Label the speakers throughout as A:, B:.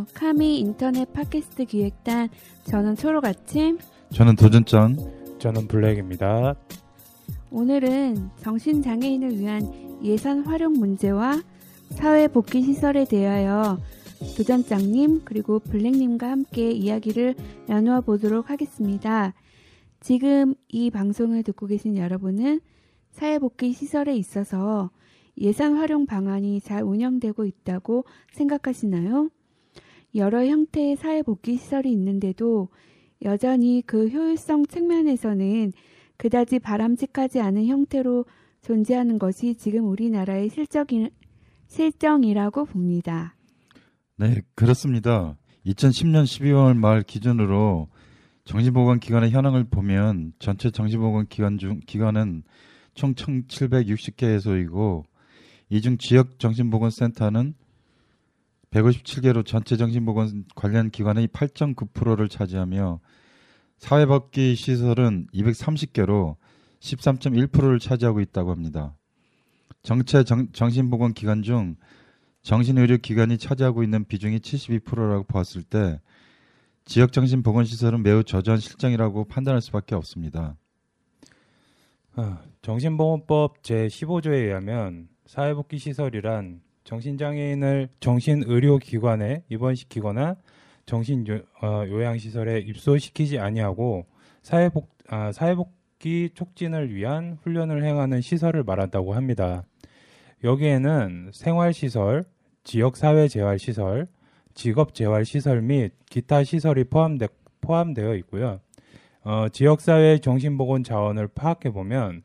A: 안녕하세요. 카미 인터넷 팟캐스트 기획단 저는 초록 아침.
B: 저는 도전장.
C: 저는 블랙입니다.
A: 오늘은 정신장애인을 위한 예산 활용 문제와 사회복귀 시설에 대하여 도전장님 그리고 블랙님과 함께 이야기를 나누어 보도록 하겠습니다. 지금 이 방송을 듣고 계신 여러분은 사회복귀 시설에 있어서 예산 활용 방안이 잘 운영되고 있다고 생각하시나요? 여러 형태의 사회복귀 시설이 있는데도 여전히 그 효율성 측면에서는 그다지 바람직하지 않은 형태로 존재하는 것이 지금 우리나라의 실적이, 실정이라고 봅니다.
B: 네, 그렇습니다. 2010년 12월 말 기준으로 정신보건 기관의 현황을 보면 전체 정신보건 기관 중 기관은 총 1,760개 소이고 이 중 지역 정신보건센터는 157개로 전체 정신보건 관련 기관의 8.9%를 차지하며 사회복귀 시설은 230개로 13.1%를 차지하고 있다고 합니다. 정체 정, 정신보건 기관 중 정신의료 기관이 차지하고 있는 비중이 72%라고 보았을 때 지역 정신 보건 시설은 매우 저조한 실정이라고 판단할 수밖에 없습니다.
C: 어, 정신보건법 제15조에 의하면 사회복귀 시설이란 정신장애인을 정신의료기관에 입원시키거나 정신요양시설에 입소시키지 아니하고 사회복, 아, 사회복귀 촉진을 위한 훈련을 행하는 시설을 말한다고 합니다. 여기에는 생활시설, 지역사회재활시설, 직업재활시설 및 기타 시설이 포함되, 포함되어 있고요. 어, 지역사회 정신보건 자원을 파악해 보면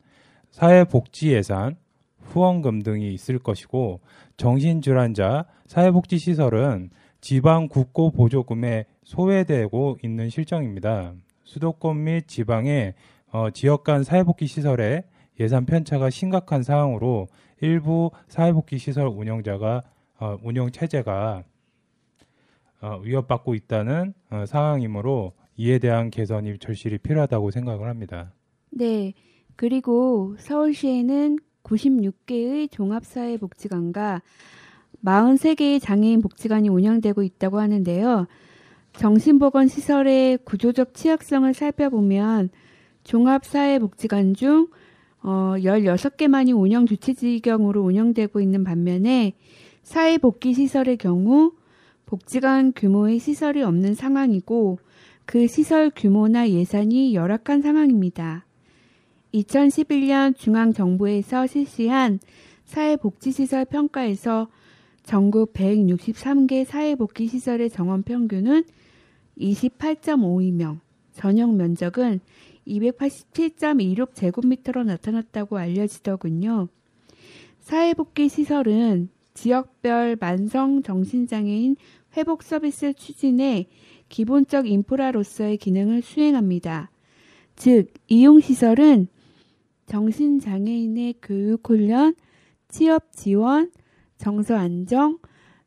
C: 사회복지 예산, 후원금 등이 있을 것이고 정신질환자 사회복지 시설은 지방 국고 보조금에 소외되고 있는 실정입니다. 수도권 및 지방의 어, 지역 간 사회복지 시설의 예산 편차가 심각한 상황으로 일부 사회복지 시설 운영자가 어, 운영 체제가 어, 위협받고 있다는 어, 상황이므로 이에 대한 개선이 절실히 필요하다고 생각을 합니다.
A: 네. 그리고 서울시에는 96개의 종합사회복지관과 43개의 장애인 복지관이 운영되고 있다고 하는데요. 정신보건 시설의 구조적 취약성을 살펴보면 종합사회복지관 중 어, 16개만이 운영 주체 지경으로 운영되고 있는 반면에 사회복귀 시설의 경우 복지관 규모의 시설이 없는 상황이고 그 시설 규모나 예산이 열악한 상황입니다. 2011년 중앙정부에서 실시한 사회복지시설 평가에서 전국 163개 사회복지시설의 정원 평균은 28.52명, 전용 면적은 287.26제곱미터로 나타났다고 알려지더군요. 사회복귀 시설은 지역별 만성 정신장애인 회복 서비스 추진에 기본적 인프라로서의 기능을 수행합니다. 즉, 이용시설은 정신장애인의 교육 훈련, 취업 지원, 정서 안정,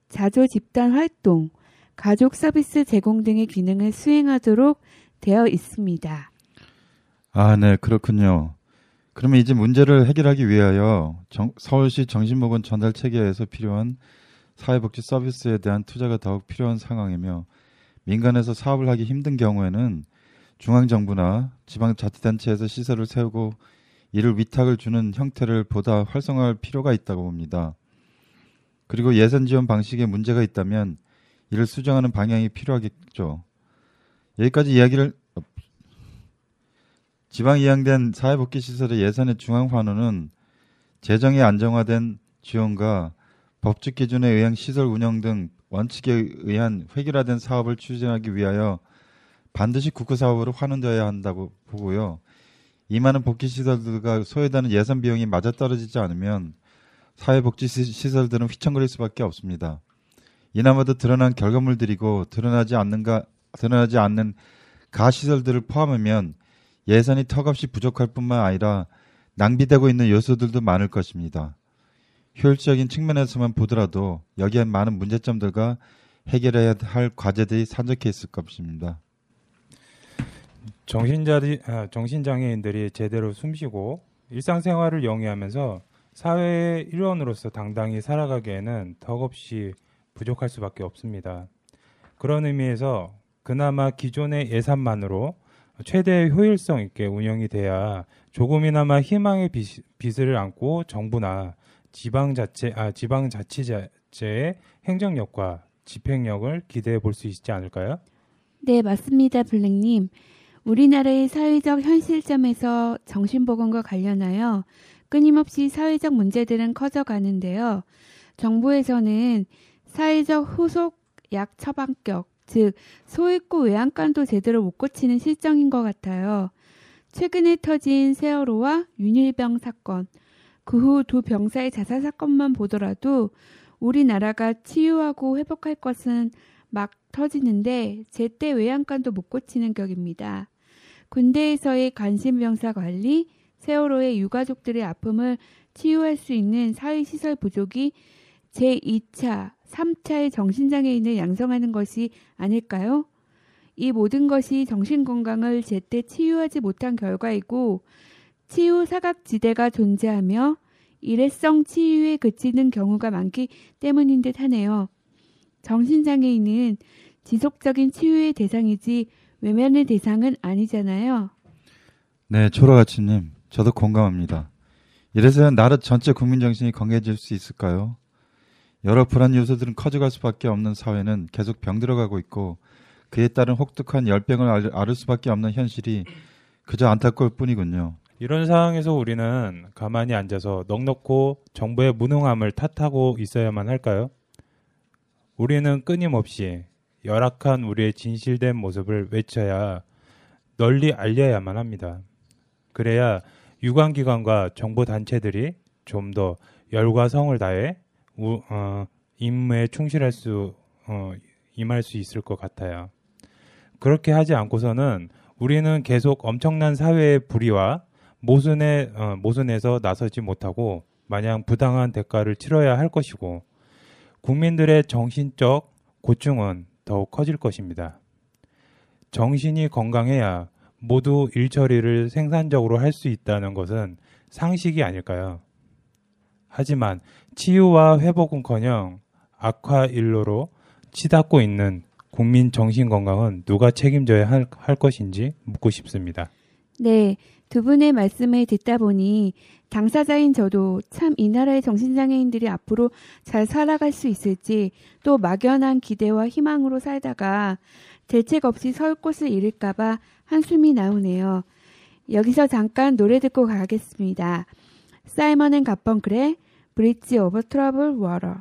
A: 자조 집단 활동, 가족 서비스 제공 등의 기능을 수행하도록 되어 있습니다.
B: 아, 네, 그렇군요. 그러면 이제 문제를 해결하기 위하여 정, 서울시 정신보건 전달 체계에서 필요한 사회복지 서비스에 대한 투자가 더욱 필요한 상황이며 민간에서 사업을 하기 힘든 경우에는 중앙정부나 지방자치단체에서 시설을 세우고 이를 위탁을 주는 형태를 보다 활성화할 필요가 있다고 봅니다. 그리고 예산 지원 방식에 문제가 있다면 이를 수정하는 방향이 필요하겠죠. 여기까지 이야기를 지방 이양된 사회복지 시설의 예산의 중앙 환원은 재정이 안정화된 지원과 법적 기준에 의한 시설 운영 등 원칙에 의한 획일화된 사업을 추진하기 위하여 반드시 국가 사업으로 환원되어야 한다고 보고요. 이 많은 복지 시설들과 소요되는 예산 비용이 맞아떨어지지 않으면 사회복지 시설들은 휘청거릴 수밖에 없습니다. 이나마도 드러난 결과물들이고 드러나지 않는가 드러나지 않는 가시설들을 포함하면 예산이 턱없이 부족할 뿐만 아니라 낭비되고 있는 요소들도 많을 것입니다. 효율적인 측면에서만 보더라도 여기에 많은 문제점들과 해결해야 할 과제들이 산적해 있을 것입니다.
C: 정신자리, 아, 정신장애인들이 제대로 숨쉬고 일상생활을 영위하면서 사회의 일원으로서 당당히 살아가기에는 덕없이 부족할 수밖에 없습니다. 그런 의미에서 그나마 기존의 예산만으로 최대 효율성 있게 운영이 돼야 조금이나마 희망의 빛, 을 안고 정부나 지방자치 아 지방자치제의 행정력과 집행력을 기대해 볼 수 있지 않을까요?
A: 네, 맞습니다, 블랙님. 우리나라의 사회적 현실점에서 정신보건과 관련하여 끊임없이 사회적 문제들은 커져가는데요. 정부에서는 사회적 후속 약 처방격, 즉 소액고 외양간도 제대로 못 고치는 실정인 것 같아요. 최근에 터진 세월호와 윤일병 사건, 그 후 두 병사의 자살 사건만 보더라도 우리나라가 치유하고 회복할 것은 막 터지는데 제때 외양간도 못 고치는 격입니다. 군대에서의 관심병사 관리, 세월호의 유가족들의 아픔을 치유할 수 있는 사회시설 부족이 제2차, 3차의 정신장애인을 양성하는 것이 아닐까요? 이 모든 것이 정신건강을 제때 치유하지 못한 결과이고 치유 사각지대가 존재하며 일회성 치유에 그치는 경우가 많기 때문인 듯 하네요. 정신장애인은 지속적인 치유의 대상이지 외면의 대상은 아니잖아요.
B: 네, 초라가치님, 저도 공감합니다. 이래서 나라 전체 국민 정신이 건강해질 수 있을까요? 여러 불안 요소들은 커져갈 수밖에 없는 사회는 계속 병들어가고 있고 그에 따른 혹독한 열병을 앓을 수밖에 없는 현실이 그저 안타까울 뿐이군요.
C: 이런 상황에서 우리는 가만히 앉아서 넉넉고 정부의 무능함을 탓하고 있어야만 할까요? 우리는 끊임없이 열악한 우리의 진실된 모습을 외쳐야 널리 알려야만 합니다. 그래야 유관기관과 정보단체들이 좀 더 열과 성을 다해 우, 어, 임무에 충실할 수 어, 임할 수 있을 것 같아요. 그렇게 하지 않고서는 우리는 계속 엄청난 사회의 불의와 모순에 어, 모순에서 나서지 못하고 마냥 부당한 대가를 치러야 할 것이고 국민들의 정신적 고충은 더욱 커질 것입니다. 정신이 건강해야 모두 일처리를 생산적으로 할 수 있다는 것은 상식이 아닐까요? 하지만 치유와 회복은커녕 악화 일로로 치닫고 있는 국민 정신 건강은 누가 책임져야 할, 할 것인지 묻고 싶습니다.
A: 네, 두 분의 말씀을 듣다 보니 당사자인 저도 참 이 나라의 정신장애인들이 앞으로 잘 살아갈 수 있을지 또 막연한 기대와 희망으로 살다가 대책 없이 설 곳을 잃을까봐 한숨이 나오네요. 여기서 잠깐 노래 듣고 가겠습니다. 사이먼 앤 가펑클의
D: Bridge Over Troubled Water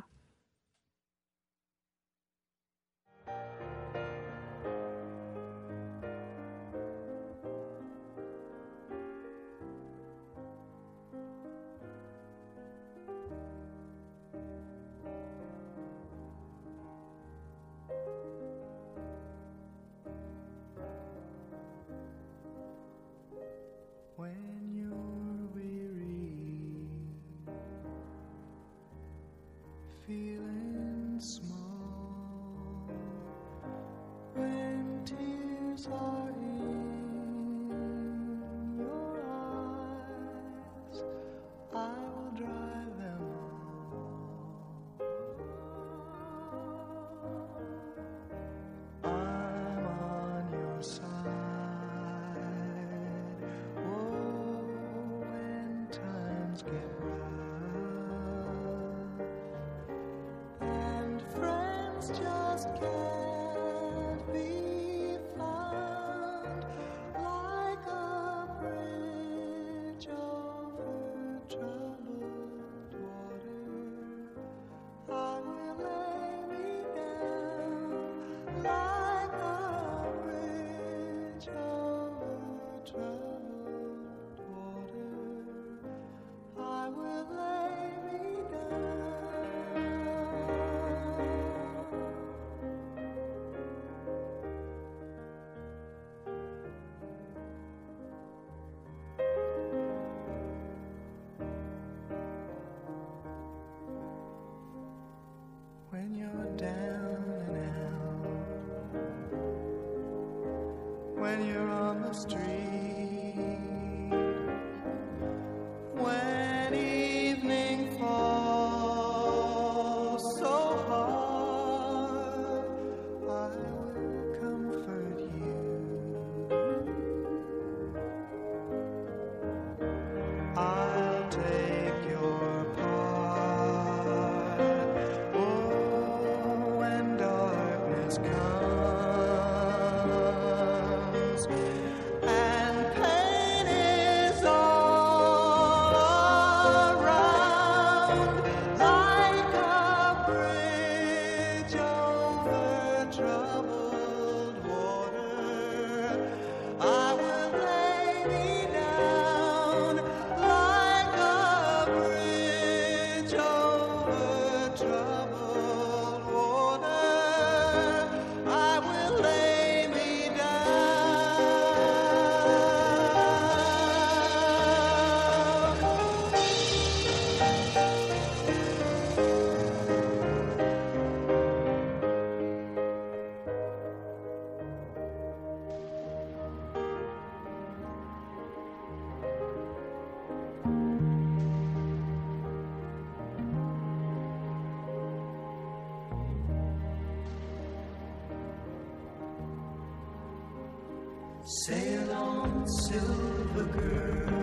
D: silver girl.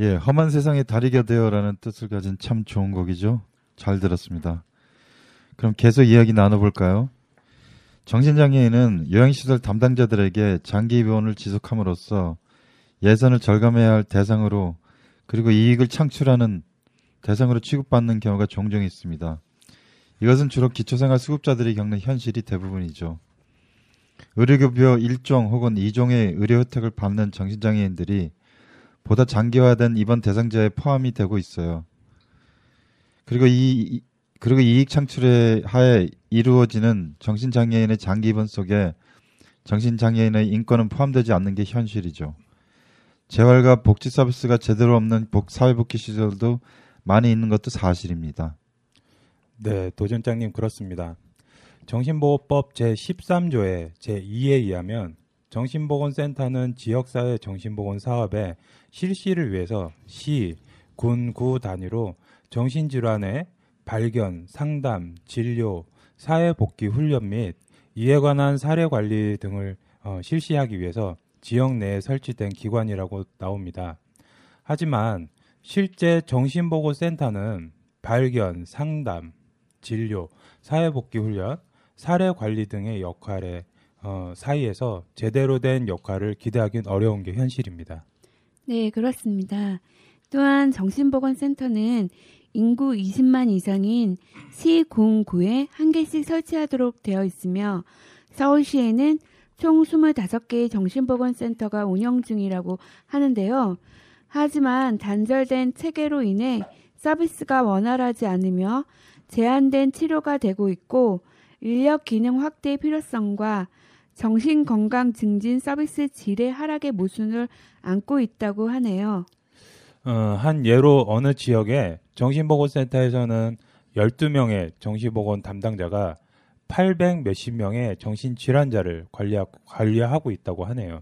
B: 예, 험한 세상에 다리가 되어라는 뜻을 가진 참 좋은 곡이죠. 잘 들었습니다. 그럼 계속 이야기 나눠볼까요? 정신장애인은 요양시설 담당자들에게 장기 입원을 지속함으로써 예산을 절감해야 할 대상으로 그리고 이익을 창출하는 대상으로 취급받는 경우가 종종 있습니다. 이것은 주로 기초생활 수급자들이 겪는 현실이 대부분이죠. 의료급여 1종 혹은 2종의 의료 혜택을 받는 정신장애인들이 보다 장기화된 입원 대상자에 포함이 되고 있어요. 그리고 이 이- 그리고 이익 창출에 하에 이루어지는 정신장애인의 장기 입원 속에 정신장애인의 인권은 포함되지 않는 게 현실이죠. 재활과 복지 서비스가 제대로 없는 복, 사회복지 시설도 많이 있는 것도 사실입니다.
C: 네, 도전장님 그렇습니다. 정신보호법 제13조의 제2에 의하면 정신보건센터는 지역사회 정신보건 사업의 실시를 위해서 시, 군, 구 단위로 정신질환의 발견, 상담, 진료, 사회복귀 훈련 및 이에 관한 사례 관리 등을 어, 실시하기 위해서 지역 내에 설치된 기관이라고 나옵니다. 하지만 실제 정신보고센터는 발견, 상담, 진료, 사회복귀 훈련, 사례 관리 등의 역할에 어, 사이에서 제대로 된 역할을 기대하기는 어려운 게 현실입니다.
A: 네, 그렇습니다. 또한 정신보건센터는 인구 20만 이상인 시군구에 한 개씩 설치하도록 되어 있으며 서울시에는 총 25개의 정신보건센터가 운영 중이라고 하는데요. 하지만 단절된 체계로 인해 서비스가 원활하지 않으며 제한된 치료가 되고 있고 인력 기능 확대의 필요성과 정신건강 증진 서비스 질의 하락의 모순을 안고 있다고 하네요.
C: 어, 한 예로 어느 지역의 정신보건센터에서는 12명의 정신보건 담당자가 800 몇십 명의 정신질환자를 관리하, 관리하고 있다고 하네요.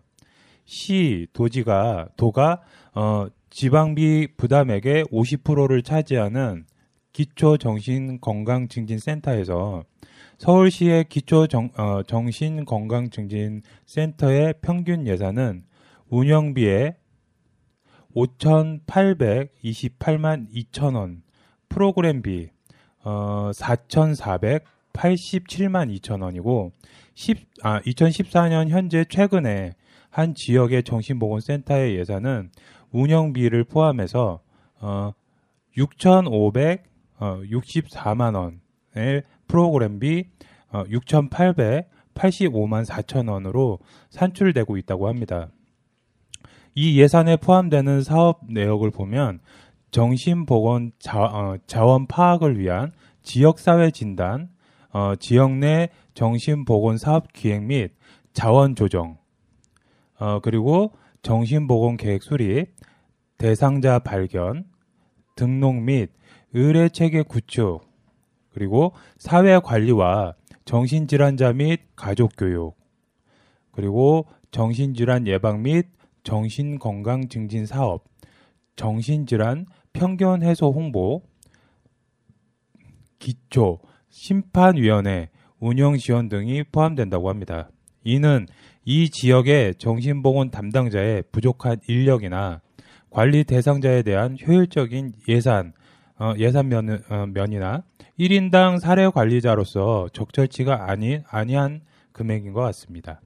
C: 시, 도지가, 도가, 어, 지방비 부담액의 50%를 차지하는 기초 정신 건강 증진 센터에서 서울시의 기초 정, 어, 정신건강증진센터의 평균 예산은 운영비의 5,828만 2천 원, 프로그램비 어, 4,487만 2천 원이고 10, 아, 2014년 현재 최근에 한 지역의 정신보건센터의 예산은 운영비를 포함해서 어, 6,564만 원의 프로그램비 어, 6,885만 4천 원으로 산출되고 있다고 합니다. 이 예산에 포함되는 사업 내역을 보면 정신보건 자, 어, 자원 파악을 위한 지역사회 진단, 어, 지역 내 정신보건 사업 기획 및 자원 조정, 어, 그리고 정신보건 계획 수립, 대상자 발견, 등록 및 의뢰 체계 구축, 그리고 사회 관리와 정신질환자 및 가족 교육, 그리고 정신질환 예방 및 정신건강 증진 사업, 정신질환 편견 해소 홍보, 기초 심판위원회 운영 지원 등이 포함된다고 합니다. 이는 이 지역의 정신보건 담당자의 부족한 인력이나 관리 대상자에 대한 효율적인 예산, 어, 예산 면, 어, 면이나 1인당 사례 관리자로서 적절치가 아니, 아니한 금액인 것 같습니다.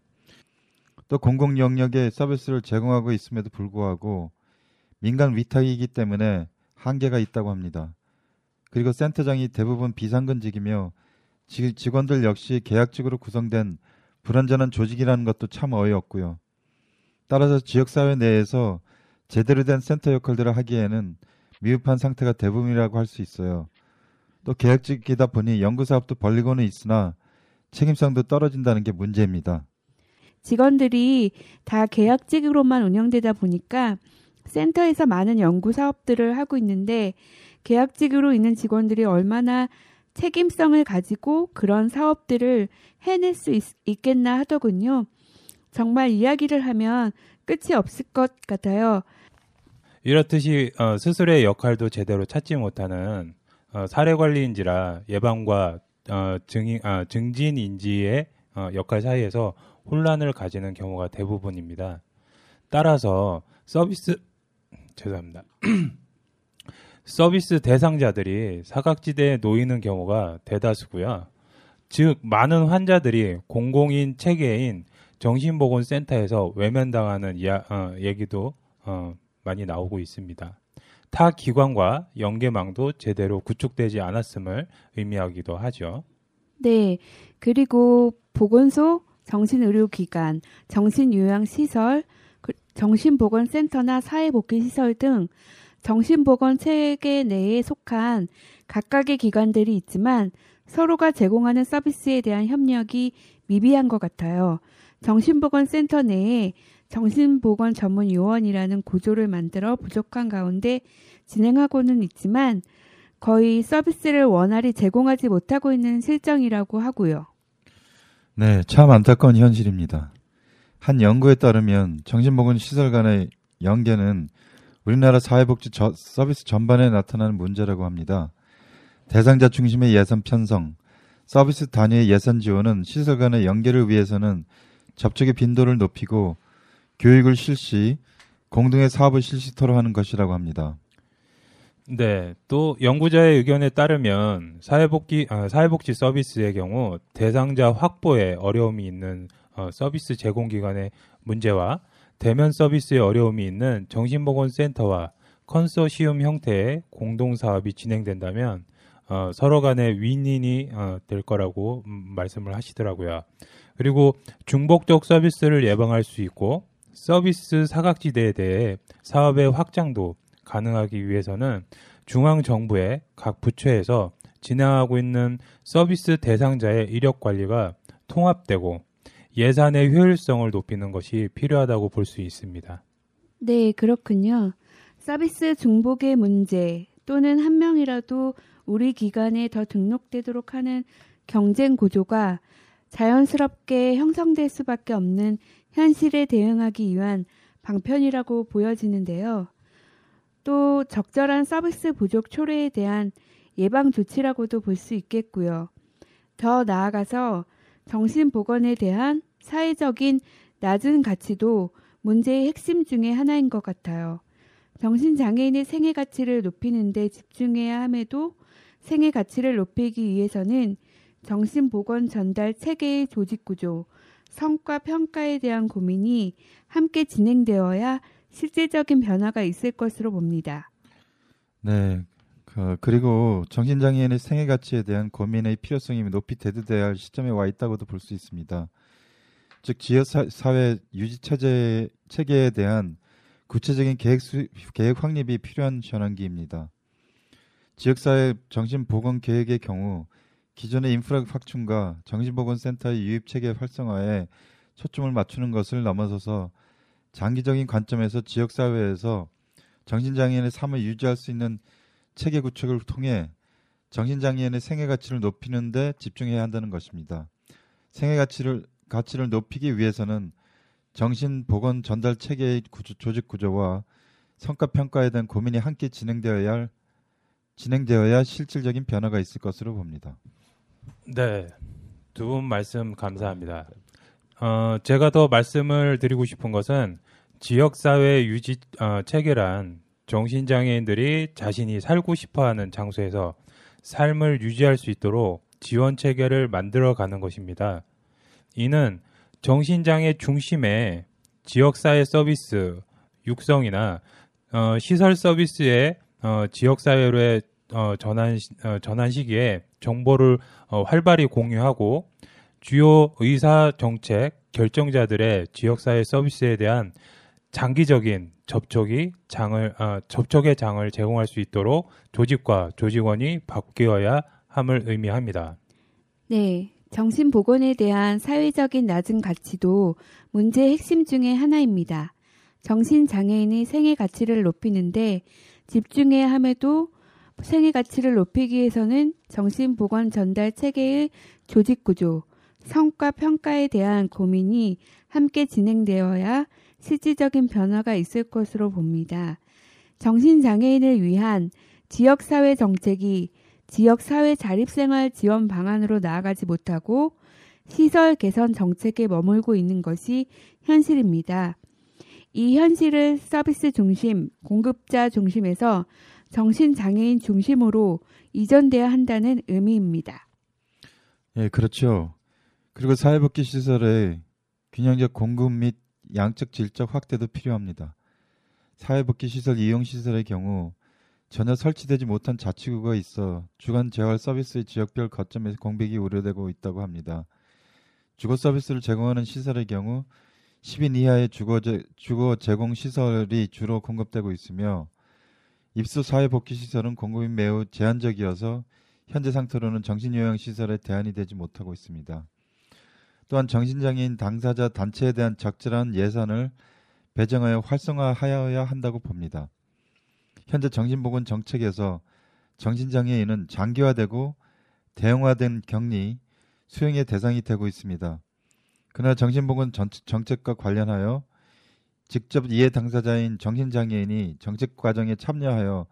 B: 또 공공 영역에 서비스를 제공하고 있음에도 불구하고 민간 위탁이기 때문에 한계가 있다고 합니다. 그리고 센터장이 대부분 비상근직이며 지- 직원들 역시 계약직으로 구성된 불완전한 조직이라는 것도 참 어이없고요. 따라서 지역사회 내에서 제대로 된 센터 역할들을 하기에는 미흡한 상태가 대부분이라고 할 수 있어요. 또 계약직이다 보니 연구사업도 벌리고는 있으나 책임성도 떨어진다는 게 문제입니다.
A: 직원들이 다 계약직으로만 운영되다 보니까 센터에서 많은 연구 사업들을 하고 있는데 계약직으로 있는 직원들이 얼마나 책임성을 가지고 그런 사업들을 해낼 수 있, 있겠나 하더군요. 정말 이야기를 하면 끝이 없을 것 같아요.
C: 이렇듯이 어, 스스로의 역할도 제대로 찾지 못하는 어, 사례 관리인지라 예방과 어, 증인, 아, 증진 인지의 어, 역할 사이에서 혼란을 가지는 경우가 대부분입니다. 따라서 서비스 죄송합니다. 서비스 대상자들이 사각지대에 놓이는 경우가 대다수고요. 즉 많은 환자들이 공공인 체계인 정신보건센터에서 외면당하는 이야, 어, 얘기도 어, 많이 나오고 있습니다. 타 기관과 연계망도 제대로 구축되지 않았음을 의미하기도 하죠.
A: 네. 그리고 보건소, 정신의료기관, 정신요양시설, 그- 정신보건센터나 사회복지시설 등 정신보건 체계 내에 속한 각각의 기관들이 있지만 서로가 제공하는 서비스에 대한 협력이 미비한 것 같아요. 정신보건센터 내에 정신보건 전문 요원이라는 구조를 만들어 부족한 가운데 진행하고는 있지만 거의 서비스를 원활히 제공하지 못하고 있는 실정이라고 하고요.
B: 네, 참 안타까운 현실입니다. 한 연구에 따르면 정신보건 시설 간의 연계는 우리나라 사회복지 저- 서비스 전반에 나타나는 문제라고 합니다. 대상자 중심의 예산 편성, 서비스 단위의 예산 지원은 시설 간의 연계를 위해서는 접촉의 빈도를 높이고 교육을 실시, 공동의 사업을 실시토록 하는 것이라고 합니다.
C: 네, 또 연구자의 의견에 따르면 사회복지 아, 사회복지 서비스의 경우 대상자 확보에 어려움이 있는 어, 서비스 제공 기관의 문제와 대면 서비스에 어려움이 있는 정신보건센터와 컨소시움 형태의 공동 사업이 진행된다면 어, 서로 간의 윈윈이 어, 될 거라고 음, 말씀을 하시더라고요. 그리고 중복적 서비스를 예방할 수 있고 서비스 사각지대에 대해 사업의 확장도 가능하기 위해서는 중앙 정부의 각 부처에서 진행하고 있는 서비스 대상자의 이력 관리가 통합되고 예산의 효율성을 높이는 것이 필요하다고 볼 수 있습니다.
A: 네, 그렇군요. 서비스 중복의 문제 또는 한 명이라도 우리 기관에 더 등록되도록 하는 경쟁 구조가 자연스럽게 형성될 수밖에 없는 현실에 대응하기 위한 방편이라고 보여지는데요. 또 적절한 서비스 부족 초래에 대한 예방 조치라고도 볼 수 있겠고요. 더 나아가서 정신보건에 대한 사회적인 낮은 가치도 문제의 핵심 중의 하나인 것 같아요. 정신장애인의 생애 가치를 높이는 데 집중해야 함에도 생애 가치를 높이기 위해서는 정신보건 전달 체계의 조직 구조, 성과 평가에 대한 고민이 함께 진행되어야 실질적인 변화가 있을 것으로 봅니다.
B: 네. 그, 그리고 정신장애인의 생애 가치에 대한 고민의 필요성이 높이 대두돼야 할 시점에 와 있다고도 볼 수 있습니다. 즉 지역 사, 회 유지 체제 체계에 대한 구체적인 계획 수, 계획 확립이 필요한 현황기입니다. 지역사회 정신보건 계획의 경우 기존의 인프라 확충과 정신보건센터의 유입 체계 활성화에 초점을 맞추는 것을 넘어서서 장기적인 관점에서 지역 사회에서 정신장애인의 삶을 유지할 수 있는 체계 구축을 통해 정신장애인의 생애 가치를 높이는 데 집중해야 한다는 것입니다. 생애 가치를 가치를 높이기 위해서는 정신 보건 전달 체계의 구조, 조직 구조와 성과 평가에 대한 고민이 함께 진행되어야 할 진행되어야 실질적인 변화가 있을 것으로 봅니다.
C: 네, 두 분 말씀 감사합니다. 어, 제가 더 말씀을 드리고 싶은 것은 지역사회 유지 어, 체계란 정신장애인들이 자신이 살고 싶어 하는 장소에서 삶을 유지할 수 있도록 지원 체계를 만들어 가는 것입니다. 이는 정신장애 중심의 지역사회 서비스 육성이나 어, 시설 서비스의 어, 지역사회로의 어, 전환, 어, 전환 시기에 정보를 어, 활발히 공유하고 주요 의사 정책 결정자들의 지역사회 서비스에 대한 장기적인 접촉이 장을 어, 접촉의 장을 제공할 수 있도록 조직과 조직원이 바뀌어야 함을 의미합니다.
A: 네. 정신 보건에 대한 사회적인 낮은 가치도 문제의 핵심 중의 하나입니다. 정신 장애인의 생애 가치를 높이는데 집중해야 함에도 생애 가치를 높이기 위해서는 정신보건 전달 체계의 조직 구조, 성과 평가에 대한 고민이 함께 진행되어야 실질적인 변화가 있을 것으로 봅니다. 정신장애인을 위한 지역사회 정책이 지역사회 자립생활 지원 방안으로 나아가지 못하고 시설 개선 정책에 머물고 있는 것이 현실입니다. 이 현실을 서비스 중심, 공급자 중심에서 정신장애인 중심으로 이전돼야 한다는 의미입니다.
B: 예, 그렇죠. 그리고 사회복지 시설의 균형적 공급 및 양적 질적 확대도 필요합니다. 사회복지 시설 이용 시설의 경우 전혀 설치되지 못한 자치구가 있어 주간 재활 서비스의 지역별 거점에서 공백이 우려되고 있다고 합니다. 주거 서비스를 제공하는 시설의 경우 10인 이하의 주거, 제공 시설이 주로 공급되고 있으며 입수 사회복지 시설은 공급이 매우 제한적이어서 현재 상태로는 정신요양 시설에 대안이 되지 못하고 있습니다. 또한 정신장애인 당사자 단체에 대한 적절한 예산을 배정하여 활성화하여야 한다고 봅니다. 현재 정신보건 정책에서 정신장애인은 장기화되고 대형화된 격리, 수용의 대상이 되고 있습니다. 그러나 정신보건 정책과 관련하여 직접 이해 당사자인 정신장애인이 정책 과정에 참여하여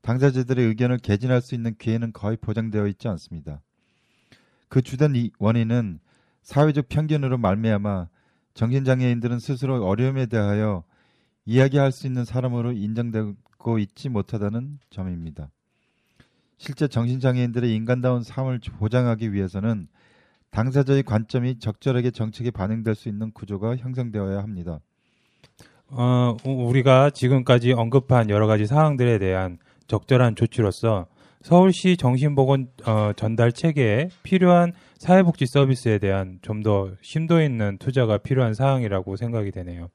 B: 당사자들의 의견을 개진할 수 있는 기회는 거의 보장되어 있지 않습니다. 그 주된 이- 원인은 사회적 편견으로 말미암아 정신장애인들은 스스로 어려움에 대하여 이야기할 수 있는 사람으로 인정되고 있지 못하다는 점입니다. 실제 정신장애인들의 인간다운 삶을 보장하기 위해서는 당사자의 관점이 적절하게 정책에 반영될 수 있는 구조가 형성되어야 합니다.
C: 어, 우- 우리가 지금까지 언급한 여러 가지 사항들에 대한 적절한 조치로서 서울시 정신보건 어, 전달 체계에 필요한 사회복지 서비스에 대한 좀 더 심도 있는 투자가 필요한 사항이라고 생각이 되네요.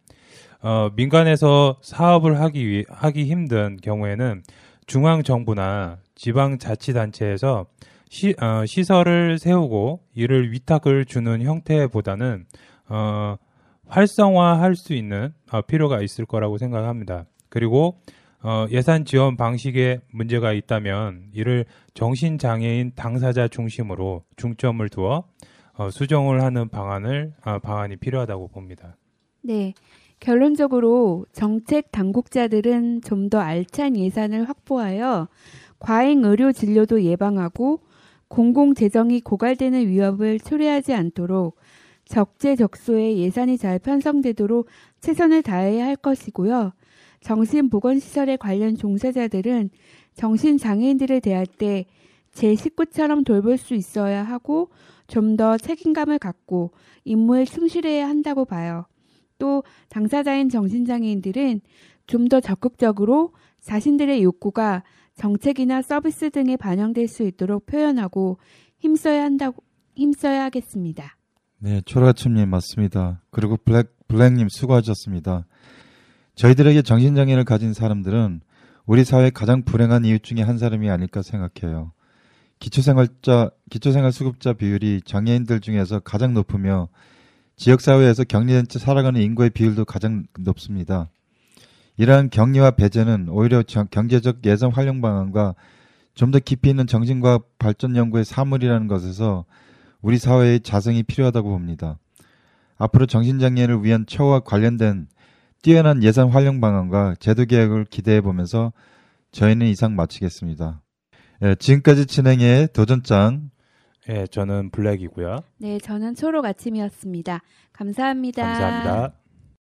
C: 어, 민간에서 사업을 하기 위, 하기 힘든 경우에는 중앙 정부나 지방 자치단체에서 시, 어, 시설을 세우고 이를 위탁을 주는 형태보다는 어, 활성화할 수 있는 어, 필요가 있을 거라고 생각합니다. 그리고 어, 예산 지원 방식에 문제가 있다면 이를 정신장애인 당사자 중심으로 중점을 두어 어, 수정을 하는 방안을 아, 방안이 필요하다고 봅니다.
A: 네. 결론적으로 정책 당국자들은 좀 더 알찬 예산을 확보하여 과잉 의료 진료도 예방하고 공공 재정이 고갈되는 위협을 초래하지 않도록 적재적소에 예산이 잘 편성되도록 최선을 다해야 할 것이고요. 정신보건시설에 관련 종사자들은 정신장애인들을 대할 때 제 식구처럼 돌볼 수 있어야 하고 좀 더 책임감을 갖고 임무에 충실해야 한다고 봐요. 또 당사자인 정신장애인들은 좀 더 적극적으로 자신들의 욕구가 정책이나 서비스 등에 반영될 수 있도록 표현하고 힘써야 한다고 힘써야 하겠습니다.
B: 네, 초라침님 맞습니다. 그리고 블랙 블랙님 수고하셨습니다. 저희들에게 정신장애를 가진 사람들은 우리 사회 가장 불행한 이웃 중에 한 사람이 아닐까 생각해요. 기초생활자 기초생활 수급자 비율이 장애인들 중에서 가장 높으며 지역사회에서 격리된 채 살아가는 인구의 비율도 가장 높습니다. 이러한 격리와 배제는 오히려 정- 경제적 예산 활용 방안과 좀 더 깊이 있는 정신과학 발전 연구의 사물이라는 것에서 우리 사회의 자성이 필요하다고 봅니다. 앞으로 정신장애인을 위한 처우와 관련된 뛰어난 예산 활용 방안과 제도 개혁을 기대해 보면서 저희는 이상 마치겠습니다. 예, 지금까지 진행의 도전장
C: 예, 저는 블랙이고요.
A: 네, 저는 초록 아침이었습니다. 감사합니다.
C: 감사합니다.